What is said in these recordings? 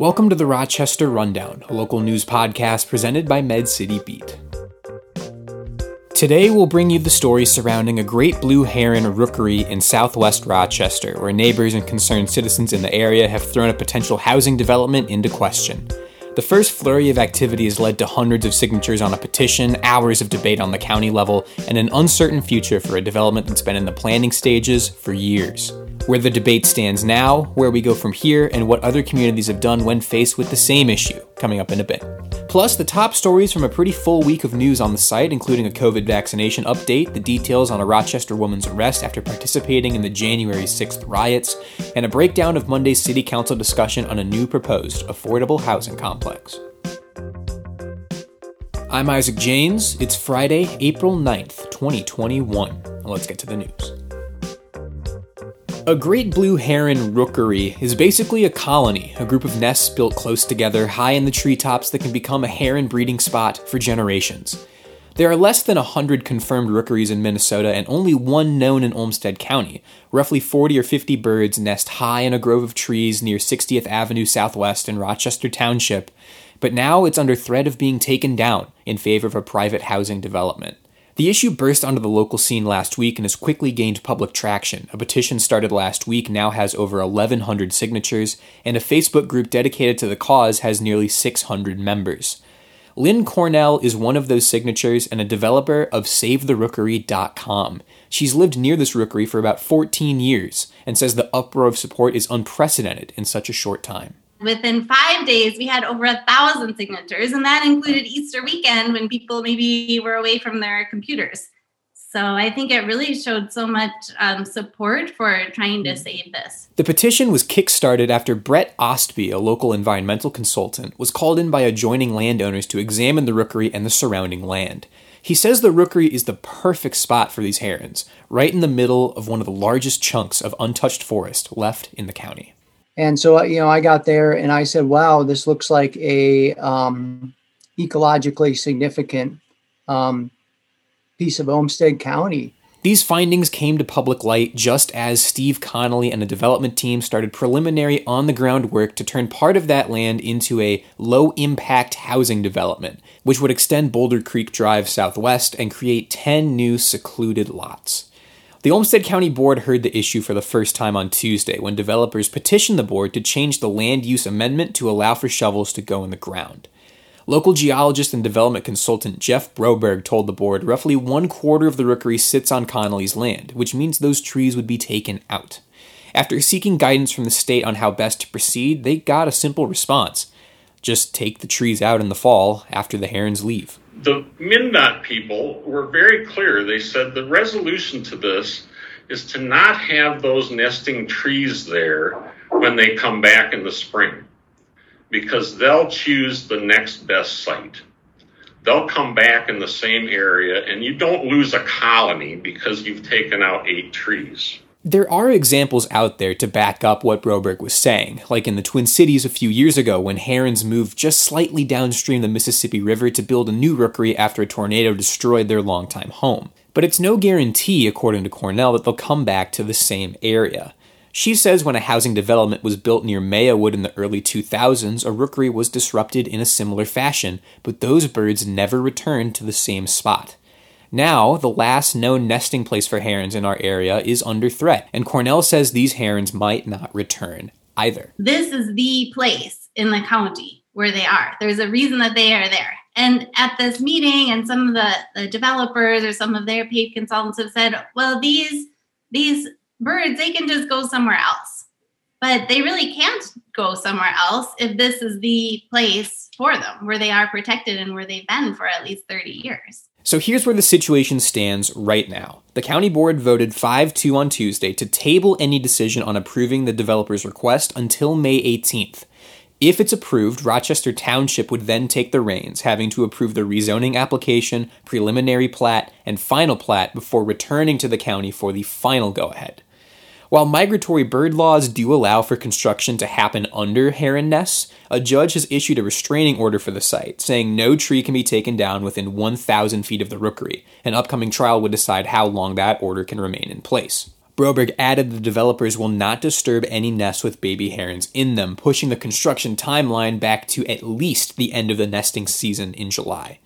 Welcome to the Rochester Rundown, a local news podcast presented by Med City Beat. Today, we'll bring you the story surrounding a great blue heron rookery in southwest Rochester, where neighbors and concerned citizens in the area have thrown a potential housing development into question. The first flurry of activity has led to hundreds of signatures on a petition, hours of debate on the county level, and an uncertain future for a development that's been in the planning stages for years. Where the debate stands now, where we go from here, and what other communities have done when faced with the same issue, coming up in a bit. Plus, the top stories from a pretty full week of news on the site, including a COVID vaccination update, the details on a Rochester woman's arrest after participating in the January 6th riots, and a breakdown of Monday's City Council discussion on a new proposed affordable housing complex. I'm Isaac James. It's Friday, April 9th, 2021. Now let's get to the news. A great blue heron rookery is basically a colony, a group of nests built close together high in the treetops that can become a heron breeding spot for generations. There are less than 100 confirmed rookeries in Minnesota and only one known in Olmsted County. Roughly 40 or 50 birds nest high in a grove of trees near 60th Avenue Southwest in Rochester Township, but now it's under threat of being taken down in favor of a private housing development. The issue burst onto the local scene last week and has quickly gained public traction. A petition started last week now has over 1,100 signatures, and a Facebook group dedicated to the cause has nearly 600 members. Lynn Cornell is one of those signatures and a developer of SaveTheRookery.com. She's lived near this rookery for about 14 years and says the uproar of support is unprecedented in such a short time. Within five days, we had over a thousand signatures, and that included Easter weekend when people maybe were away from their computers. So I think it really showed so much um, support for trying to save this. The petition was kickstarted after Brett Ostby, a local environmental consultant, was called in by adjoining landowners to examine the rookery and the surrounding land. He says the rookery is the perfect spot for these herons, right in the middle of one of the largest chunks of untouched forest left in the county. And so, you know, I got there and I said, wow, this looks like a um, ecologically significant um, piece of Olmsted County. These findings came to public light just as Steve Connolly and a development team started preliminary on the ground work to turn part of that land into a low impact housing development, which would extend Boulder Creek Drive southwest and create 10 new secluded lots. The Olmsted County Board heard the issue for the first time on Tuesday when developers petitioned the board to change the land use amendment to allow for shovels to go in the ground. Local geologist and development consultant Jeff Broberg told the board roughly one quarter of the rookery sits on Connolly's land, which means those trees would be taken out. After seeking guidance from the state on how best to proceed, they got a simple response just take the trees out in the fall after the herons leave the MnDOT people were very clear. They said the resolution to this is to not have those nesting trees there when they come back in the spring because they'll choose the next best site. They'll come back in the same area and you don't lose a colony because you've taken out eight trees. There are examples out there to back up what Broberg was saying, like in the Twin Cities a few years ago when herons moved just slightly downstream the Mississippi River to build a new rookery after a tornado destroyed their longtime home. But it's no guarantee, according to Cornell, that they'll come back to the same area. She says when a housing development was built near Mayowood in the early 2000s, a rookery was disrupted in a similar fashion, but those birds never returned to the same spot. Now, the last known nesting place for herons in our area is under threat, and Cornell says these herons might not return either. This is the place in the county where they are. There's a reason that they are there. And at this meeting, and some of the, the developers or some of their paid consultants have said, well, these these birds, they can just go somewhere else. But they really can't go somewhere else if this is the place for them where they are protected and where they've been for at least 30 years. So here's where the situation stands right now. The county board voted 5 2 on Tuesday to table any decision on approving the developer's request until May 18th. If it's approved, Rochester Township would then take the reins, having to approve the rezoning application, preliminary plat, and final plat before returning to the county for the final go ahead. While migratory bird laws do allow for construction to happen under heron nests, a judge has issued a restraining order for the site, saying no tree can be taken down within 1,000 feet of the rookery. An upcoming trial would decide how long that order can remain in place. Broberg added the developers will not disturb any nests with baby herons in them, pushing the construction timeline back to at least the end of the nesting season in July.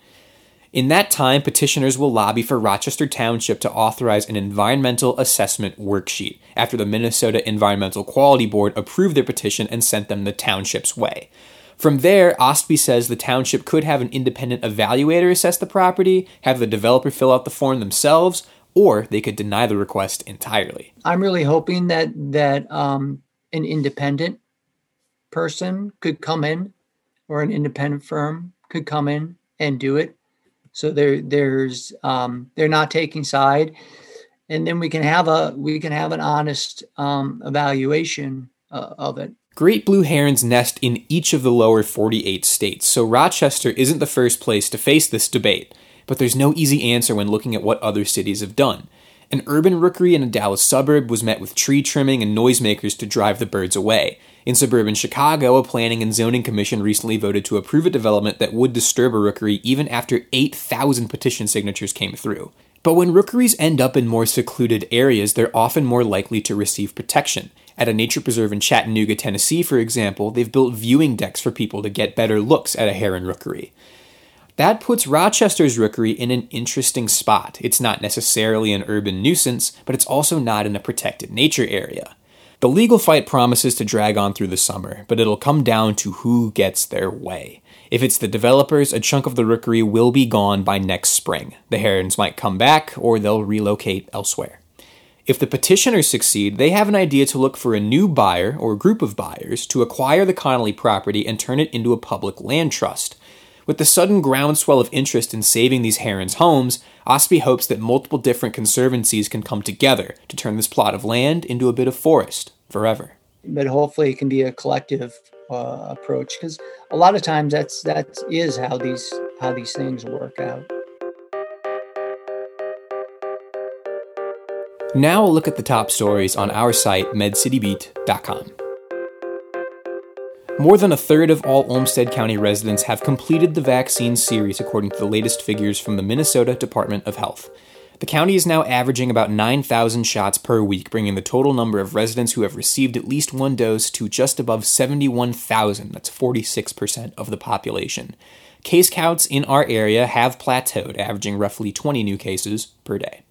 In that time, petitioners will lobby for Rochester Township to authorize an environmental assessment worksheet after the Minnesota Environmental Quality Board approved their petition and sent them the township's way. From there, Ostby says the township could have an independent evaluator assess the property, have the developer fill out the form themselves, or they could deny the request entirely. I'm really hoping that that um, an independent person could come in, or an independent firm could come in and do it so there, there's um, they're not taking side, and then we can have a we can have an honest um, evaluation uh, of it. Great blue herons nest in each of the lower 48 states, so Rochester isn't the first place to face this debate. But there's no easy answer when looking at what other cities have done. An urban rookery in a Dallas suburb was met with tree trimming and noisemakers to drive the birds away. In suburban Chicago, a planning and zoning commission recently voted to approve a development that would disturb a rookery even after 8,000 petition signatures came through. But when rookeries end up in more secluded areas, they're often more likely to receive protection. At a nature preserve in Chattanooga, Tennessee, for example, they've built viewing decks for people to get better looks at a heron rookery. That puts Rochester's rookery in an interesting spot. It's not necessarily an urban nuisance, but it's also not in a protected nature area. The legal fight promises to drag on through the summer, but it'll come down to who gets their way. If it's the developers, a chunk of the rookery will be gone by next spring. The herons might come back, or they'll relocate elsewhere. If the petitioners succeed, they have an idea to look for a new buyer or group of buyers to acquire the Connolly property and turn it into a public land trust. With the sudden groundswell of interest in saving these herons' homes, Ostby hopes that multiple different conservancies can come together to turn this plot of land into a bit of forest forever. But hopefully, it can be a collective uh, approach because a lot of times that's that is how these how these things work out. Now, a look at the top stories on our site, medcitybeat.com. More than a third of all Olmsted County residents have completed the vaccine series, according to the latest figures from the Minnesota Department of Health. The county is now averaging about 9,000 shots per week, bringing the total number of residents who have received at least one dose to just above 71,000. That's 46% of the population. Case counts in our area have plateaued, averaging roughly 20 new cases per day.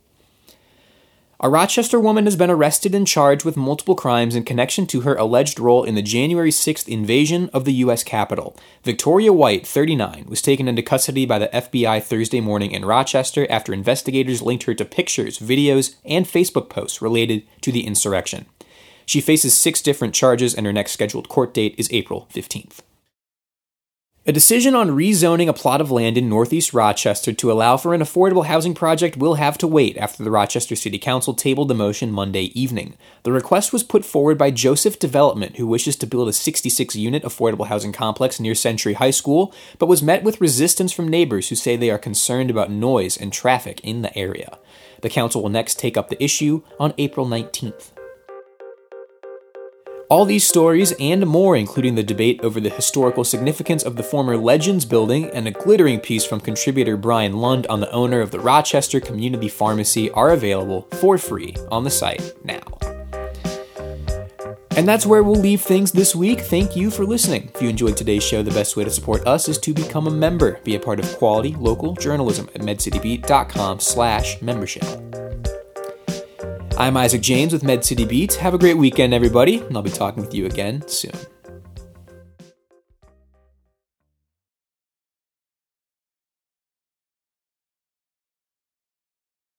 A Rochester woman has been arrested and charged with multiple crimes in connection to her alleged role in the January 6th invasion of the U.S. Capitol. Victoria White, 39, was taken into custody by the FBI Thursday morning in Rochester after investigators linked her to pictures, videos, and Facebook posts related to the insurrection. She faces six different charges, and her next scheduled court date is April 15th. A decision on rezoning a plot of land in northeast Rochester to allow for an affordable housing project will have to wait after the Rochester City Council tabled the motion Monday evening. The request was put forward by Joseph Development, who wishes to build a 66 unit affordable housing complex near Century High School, but was met with resistance from neighbors who say they are concerned about noise and traffic in the area. The council will next take up the issue on April 19th. All these stories and more, including the debate over the historical significance of the former Legends building and a glittering piece from contributor Brian Lund on the owner of the Rochester Community Pharmacy, are available for free on the site now. And that's where we'll leave things this week. Thank you for listening. If you enjoyed today's show, the best way to support us is to become a member. Be a part of quality local journalism at medcitybeat.com slash membership. I'm Isaac James with Med City Beats. Have a great weekend, everybody, and I'll be talking with you again soon.